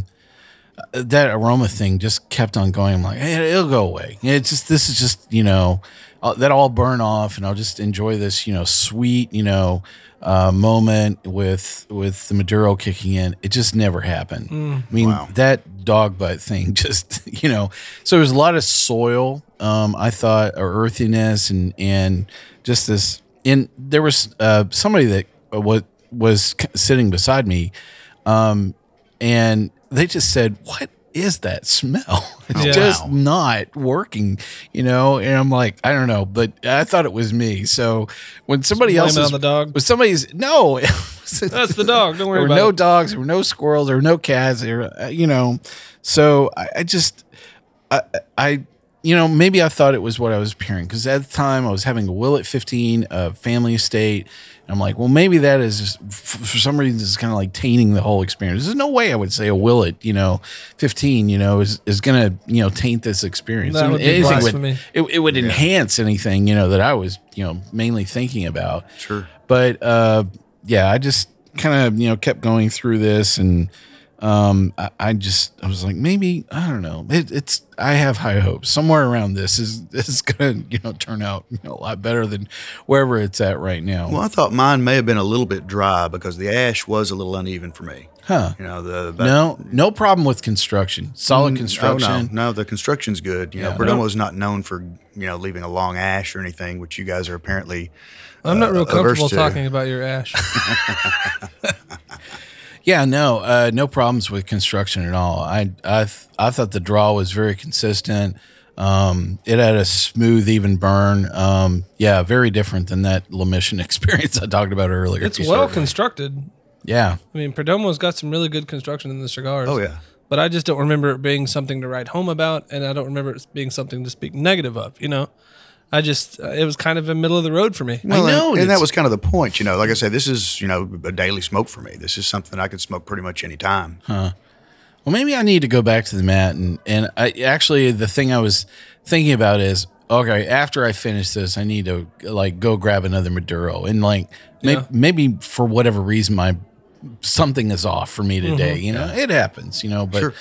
that aroma thing just kept on going. I'm like, hey, it'll go away. It's just this is just you know uh, that all burn off, and I'll just enjoy this you know sweet you know uh, moment with with the Maduro kicking in. It just never happened. I mean Wow. that dog butt thing just you know. So there's a lot of soil. Um, I thought or earthiness and and just this. And there was uh, somebody that was was sitting beside me um, and they just said, "What is that smell? It's Yeah. just Wow. not working," you know. And I'm like, I don't know, but I thought it was me. So when somebody else it is on the dog? when somebody's no, That's the dog. Don't worry about it. there were about no it. dogs, there were no squirrels, there were no cats, there, were, uh, you know. So I, I just, I, I, you know, maybe I thought it was what I was hearing because at the time I was having a Willett 15, a family estate. And I'm like, well, maybe that is just, for some reason, is kind of like tainting the whole experience. There's no way I would say a Willett, you know, 15, you know, is, is going to, you know, taint this experience. That would be anything blasphemy. it, it would enhance anything, you know, that I was, you know, mainly thinking about. Sure. But uh, yeah, I just kind of you know kept going through this, and um, I, I just I was like maybe I don't know. It, it's I have high hopes somewhere around this is is gonna you know turn out you know, a lot better than wherever it's at right now. Well, I thought mine may have been a little bit dry because the ash was a little uneven for me. huh? You know, the but- No, no problem with construction. Solid Oh, construction. no, no, the construction's good. You Yeah. know, Perdomo's not known for you know leaving a long ash or anything, which you guys are apparently. I'm not real uh, averse comfortable talking about your ash. Yeah, no, uh, no problems with construction at all. I I th- I thought the draw was very consistent. Um, it had a smooth, even burn. Um, yeah, very different than that La Mission experience I talked about earlier. It's well constructed. Yeah, I mean, Perdomo's got some really good construction in the cigars. Oh yeah. But I just don't remember it being something to write home about, and I don't remember it being something to speak negative of. You know, I just uh, it was kind of a middle of the road for me. Well, know, and, and and that was kind of the point. You know, like I said, this is you know a daily smoke for me. This is something I could smoke pretty much any time. Huh. Well, maybe I need to go back to the mat and and I actually the thing I was thinking about is okay after I finish this I need to like go grab another Maduro and like may, Yeah. maybe for whatever reason my something is off for me today. Mm-hmm. You know, it happens. You know, but Sure.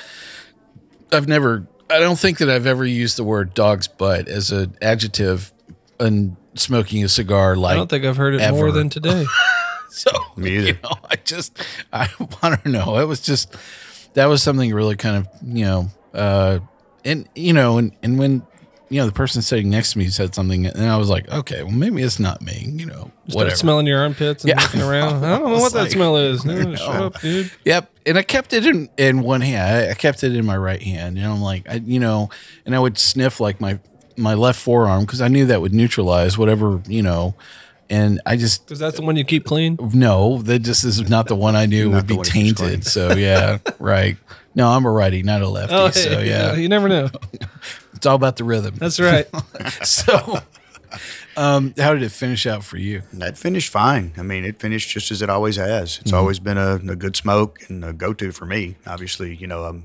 I've never. I don't think that I've ever used the word dog's butt as an adjective in smoking a cigar. Like I don't think I've heard it more than today. so Me either. you know, I just I, I don't know. It was just that was something really kind of you know, uh, and you know, and and when you know the person sitting next to me said something, and I was like, okay, well maybe it's not me. You know, Start whatever. smelling your armpits and Yeah. looking around. I don't know what that like- smell is. No, shut up, dude. Yep. And I kept it in, in one hand. I, I kept it in my right hand. And I'm like, I, you know, and I would sniff like my my left forearm because I knew that would neutralize whatever you know. And I just Because that's the one you keep clean. no, that just is not the one I knew would be one he keeps tainted. So yeah, right. No, I'm a righty, not a lefty. Oh, so hey, yeah, you never know. It's all about the rhythm. That's right. so. Um, how did it finish out for you? That finished fine. I mean, it finished just as it always has. It's always been a, a good smoke and a go to for me. Obviously, you know, I'm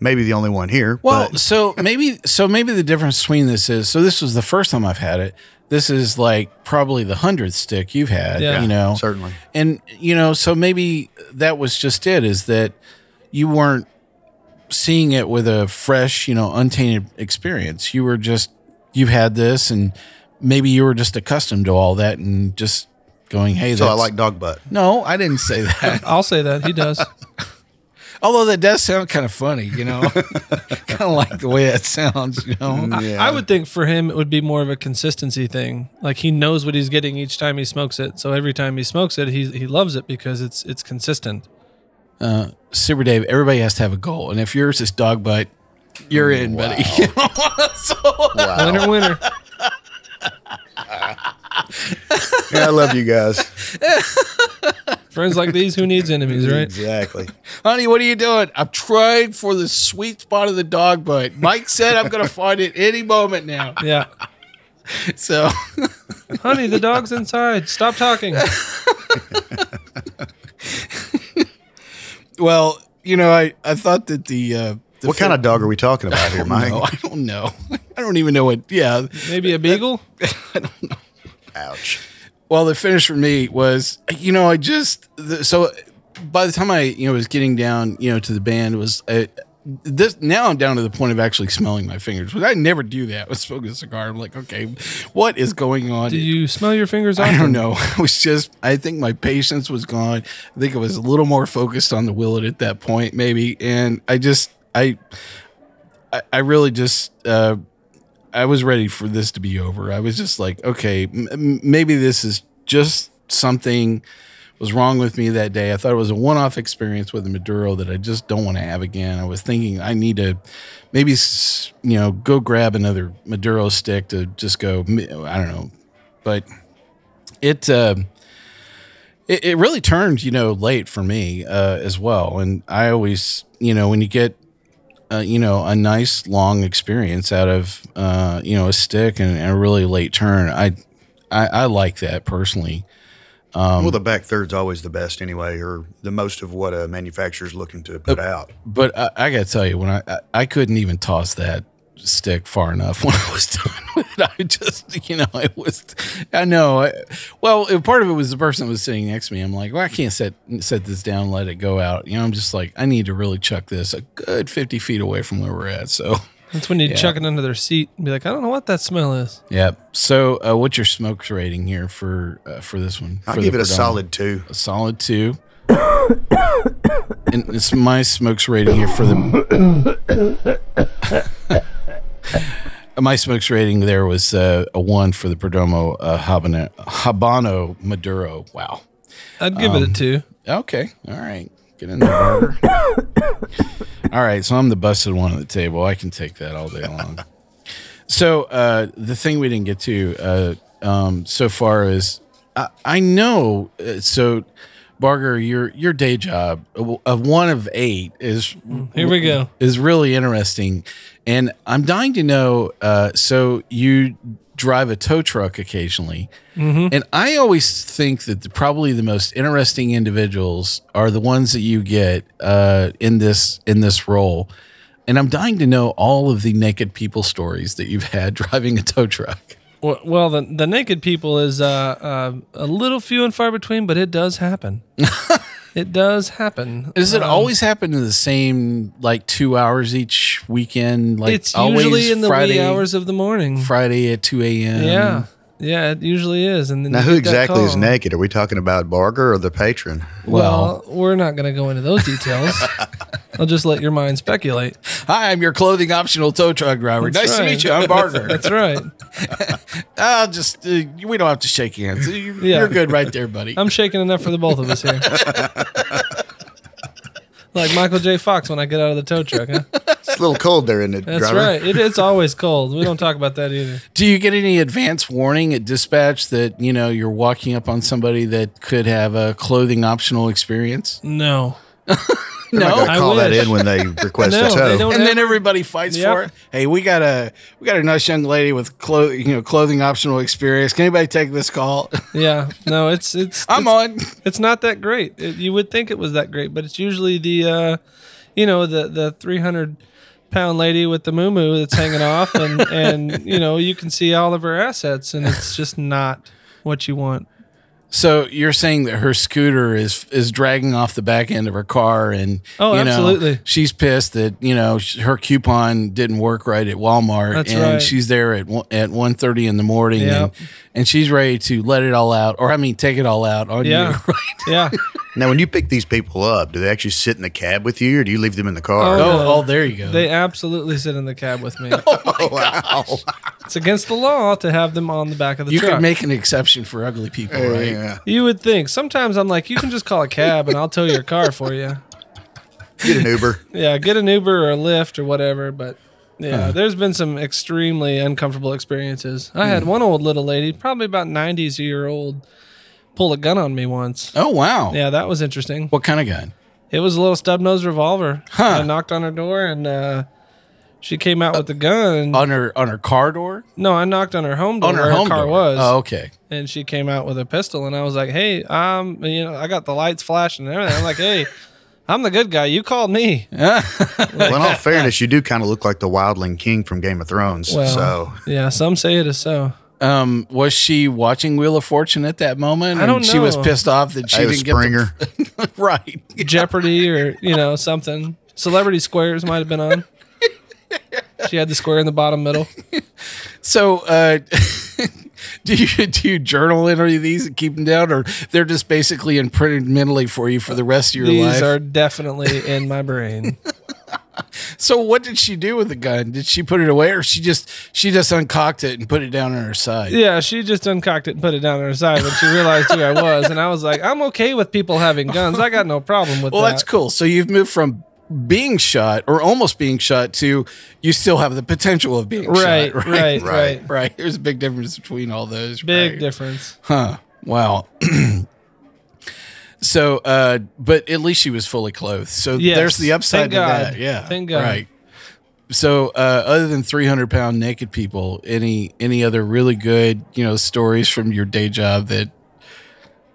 maybe the only one here. Well, but so maybe so maybe the difference between this is so this was the first time I've had it. This is like probably the hundredth stick you've had. Yeah. you know, certainly. and you know, so maybe that was just it. Is that you weren't seeing it with a fresh, you know, untainted experience. You were just you've had this, and maybe you were just accustomed to all that, and just going, "Hey, So I like dog butt. No, I didn't say that. I'll say that. He does. Although that does sound kind of funny, you know, kind of like the way it sounds, you know. Mm, I would think for him it would be more of a consistency thing. Like he knows what he's getting each time he smokes it. So every time he smokes it, he he loves it because it's it's consistent. Uh, Super Dave, everybody has to have a goal, and if yours is dog butt, you're in, buddy. So- Winner, winner. Yeah, I love you guys. Friends like these, who needs enemies, right? Exactly. honey, what are you doing? I'm trying for the sweet spot of the dog butt. Mike said I'm going to find it any moment now. Yeah. So, Honey, the dog's inside. Stop talking. well, you know, I I thought that the uh, the What kind of dog are we talking about here, Mike? No, I don't know. I don't even know what. Yeah. Maybe a beagle. I don't know. Ouch. Well, the finish for me was, you know, I just the, so by the time I you know was getting down, you know, to the band was I, this. Now I'm down to the point of actually smelling my fingers, but I never do that with smoking a cigar. I'm like, okay, what is going on? Do you smell your fingers I often? don't know. I was just, I think my patience was gone. I think I was a little more focused on the Willett at that point, maybe. And I just, I, I, I really just, uh, I was ready for this to be over. I was just like, okay, m- maybe this is just something was wrong with me that day. I thought it was a one-off experience with a Maduro that I just don't want to have again. I was thinking I need to maybe you know go grab another Maduro stick to just go. I don't know, but it uh, it, it really turned you know late for me uh, as well. And I always you know when you get uh, you know a nice long experience out of uh, you know a stick and, and a really late turn, I I, I like that personally. Um, well, the back third's always the best anyway, or the most of what a manufacturer's looking to put out. But I, I got to tell you, when I, I I couldn't even toss that stick far enough when I was done with it. I just, you know, it was. I know. I, well, it- part of it was the person that was sitting next to me. I'm like, well, I can't set set this down, let it go out. You know, I'm just like, I need to really chuck this a good 50 feet away from where we're at. So, That's when you Yeah. chuck it under their seat and be like, I don't know what that smell is. yeah. So, uh, what's your smokes rating here for uh, for this one? I'll give the it a solid two. a solid two. and it's my smokes rating here for the. my smokes rating there was uh, a one for the Perdomo uh, Habano, Habano Maduro. Wow. I'd give it a two. Okay. All right. Get in there, all right. So I'm the busted one at the table. I can take that all day long. so uh, the thing we didn't get to uh, um, so far is I, I know. Uh, so Barger, your your day job of one of eight is Here we go. is really interesting, and I'm dying to know. Uh, so you drive a tow truck occasionally, and I always think that the, probably the most interesting individuals are the ones that you get uh, in this in this role. And I'm dying to know all of the naked people stories that you've had driving a tow truck. Well, well the, the naked people is uh, uh, a little few and far between, but it does happen. it does happen. Does it Um, always happen in the same like two hours each weekend? Like it's always usually in the Friday, wee hours of the morning. Friday at two a.m. Yeah, yeah, it usually is. And then Now, who exactly is naked? Are we talking about Barger or the patron? Well, we're not going to go into those details. I'll just let your mind speculate. Hi, I'm your clothing optional tow truck driver. That's nice to meet you. I'm Barger. That's right. I'll just uh, we don't have to shake hands. You- Yeah. You're good right there, buddy. I'm shaking enough for the both of us here. Like Michael J. Fox when I get out of the tow truck, huh? It's a little cold there, isn't it, That's driver? right. It, it's always cold. We don't talk about that either. Do you get any advance warning at dispatch that you know you're walking up on somebody that could have a clothing optional experience? No. They're not No, gonna I call that in when they request No, a tow. they don't and then everybody fights Yep. for it. Hey, we got a we got a nice young lady with clo- you know clothing optional experience. Can anybody take this call? Yeah. No, it's it's I'm it's, on. it's not that great. It, you would think it was that great, but it's usually the uh you know, the the 300 pound lady with the moo that's hanging off and and you know, you can see all of her assets and it's just not what you want. So you're saying that her scooter is is dragging off the back end of her car, and Oh, you know, absolutely. she's pissed that you know her coupon didn't work right at Walmart, That's and right. she's there at one, at one thirty in the morning, Yep. and, and she's ready to let it all out, or I mean, take it all out on Yeah. you. Right? Yeah. Now, when you pick these people up, do they actually sit in the cab with you, or do you leave them in the car? Oh, Oh, oh, there you go. They absolutely sit in the cab with me. Oh, wow! It's against the law to have them on the back of the truck, you truck. could make an exception for ugly people, right? Yeah. you would think. Sometimes I'm like, you can just call a cab and I'll tow your car for you. Get an Uber. Yeah, get an Uber or a Lyft or whatever. But yeah, there's been some extremely uncomfortable experiences. I had one old little lady, probably about 90s year old, pull a gun on me once. Oh wow. Yeah, that was interesting. What kind of gun? It was a little stub nose revolver. Huh. I knocked on her door and uh, she came out with the gun. On her on her car door? no, I knocked on her home door On her where home her car door. was. Oh, okay. and she came out with a pistol and I was like, "Hey, um, you know, I got the lights flashing and everything." I'm like, "Hey, I'm the good guy. You called me." Well, in all fairness, you do kind of look like the Wildling King from Game of Thrones. Well, so yeah, some say it is so. Um, was she watching Wheel of Fortune at that moment? I don't and She was pissed off that she hey, it was didn't Springer. get the right. Jeopardy or you know something. Celebrity Squares might have been on. She had the square in the bottom middle. So, uh, do you do you journal any of these and keep them down, or they're just basically imprinted mentally for you for the rest of your life? These life? are definitely in my brain. so, what did she do with the gun? Did she put it away, or she just she just uncocked it and put it down on her side? Yeah, she just uncocked it and put it down on her side when she realized who I was, and I was like, "I'm okay with people having guns. I got no problem with that. Well, that." that's cool. So you've moved from being shot or almost being shot to you still have the potential of being Right, shot. right, right. right. right. There's a big difference between all those. Big right? difference. Huh. Wow. so, uh, but at least she was fully clothed. So Yes. there's the upside Thank to God. that. Yeah. Thank God. Right. So, uh, other than 300 pound naked people, any any other really good, you know, stories from your day job that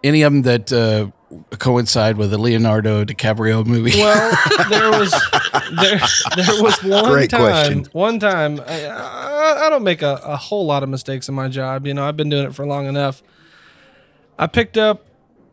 any of them that uh, coincide with a Leonardo DiCaprio movie? Well, there was there there was one Great time. question. One time, I, I, I don't make a, a whole lot of mistakes in my job. You know, I've been doing it for long enough. I picked up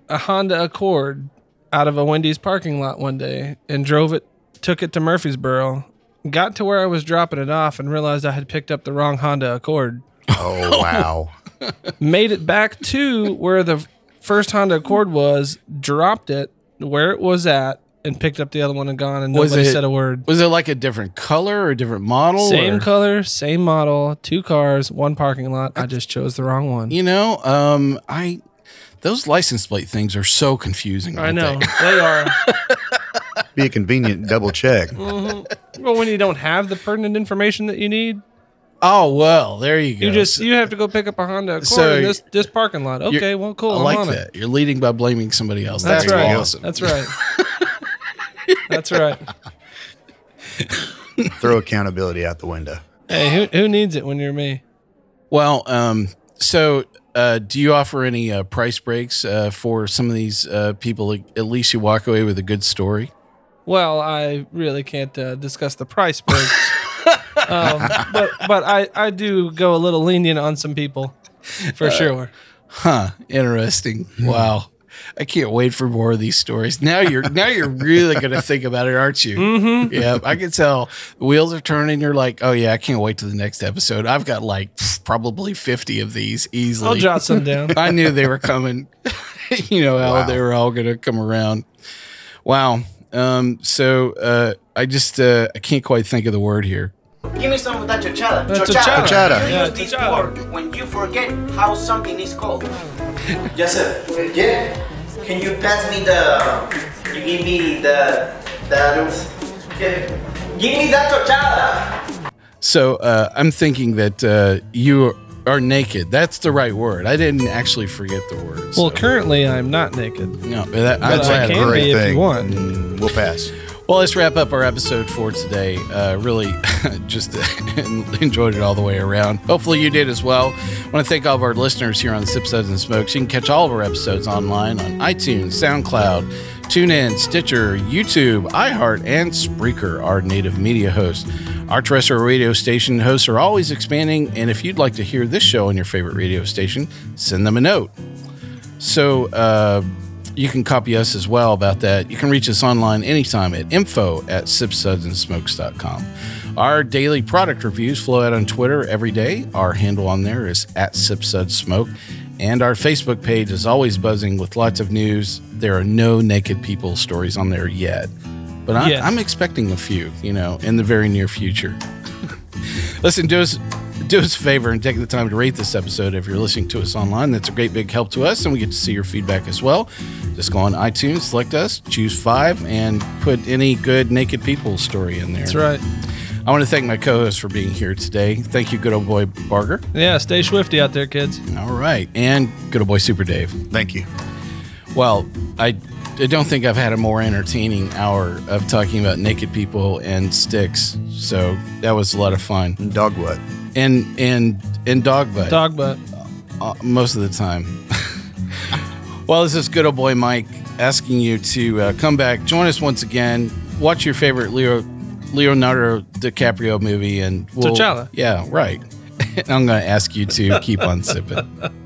a Honda Accord out of a Wendy's parking lot one day and drove it, took it to Murfreesboro, got to where I was dropping it off, and realized I had picked up the wrong Honda Accord. Oh wow! Made it back to where the first Honda Accord was, dropped it where it was at, and picked up the other one and gone, and Was nobody it- said a word. Was it like a different color or a different model? Same or- color, same model, two cars, one parking lot. I just chose the wrong one. You know, um, I those license plate things are so confusing. I know they? they are. Be a convenient double check. Well, when you don't have the pertinent information that you need, Oh well, there you go. you just you have to go pick up a Honda Accord So in this this parking lot. Okay, well, cool. I I'm like on that. it. You're leading by blaming somebody else. That's, That's, right. awesome. That's right. That's right. Throw accountability out the window. Hey, who who needs it when you're me? Well, um, so uh, do you offer any uh, price breaks uh, for some of these uh, people? At least you walk away with a good story. Well, I really can't uh, discuss the price breaks, um, but but I I do go a little lenient on some people, for sure. Huh? Interesting. Wow. I can't wait for more of these stories. Now you're now you're really going to think about it, aren't you? Mm-hmm. Yeah, I can tell. The wheels are turning. You're like, oh yeah, I can't wait to the next episode. I've got like probably fifty of these easily. I'll jot some down. I knew they were coming. you know how Wow. they were all going to come around. Wow. Um, so uh, I just uh, I can't quite think of the word here. Give me some of that chochada. Uh, chochada. Chochada. You Yeah, use this chochada. word when you forget how something is called. yes, sir. Forget? Can you pass me the? You give me the the. Get it. Give me that tochada. So uh, I'm thinking that uh, you are naked. That's the right word. I didn't actually forget the word. Well, so- currently I'm not naked. no, but that, I'm But glad. I can Great be if thing. you want. Mm, We'll pass. Well, let's wrap up our episode for today. Uh, really, just enjoyed it all the way around. Hopefully, you did as well. I want to thank all of our listeners here on Sip Suds and Smokes. You can catch all of our episodes online on iTunes, SoundCloud, TuneIn, Stitcher, YouTube, iHeart, and Spreaker, our native media hosts. Our terrestrial radio station hosts are always expanding, and if you'd like to hear this show on your favorite radio station, send them a note. So uh, you can copy us as well about that. You can reach us online anytime at info at sipssudsandsmokes.com. Our daily product reviews flow out on Twitter every day. Our handle on there is at sipssudssmoke. And our Facebook page is always buzzing with lots of news. There are no naked people stories on there yet. But I, Yes. I'm expecting a few, you know, in the very near future. Listen, do us do us a favor and take the time to rate this episode if you're listening to us online. That's a great big help to us, and we get to see your feedback as well. Just go on iTunes, select us, choose five, and put any good naked people story in there. That's right. I want to thank my co-host for being here today. Thank you, good old boy Barger. Yeah, stay swifty out there, kids. All right, and good old boy Super Dave. Thank you. Well, I, I don't think I've had a more entertaining hour of talking about naked people and sticks. So that was a lot of fun. Dog what? And and and dog butt. Dog butt. uh, most of the time. well, this is good old boy Mike asking you to uh, come back, join us once again, watch your favorite Leo Leonardo DiCaprio movie, and we'll, T'Challa. Yeah, right. I'm going to ask you to keep on sipping.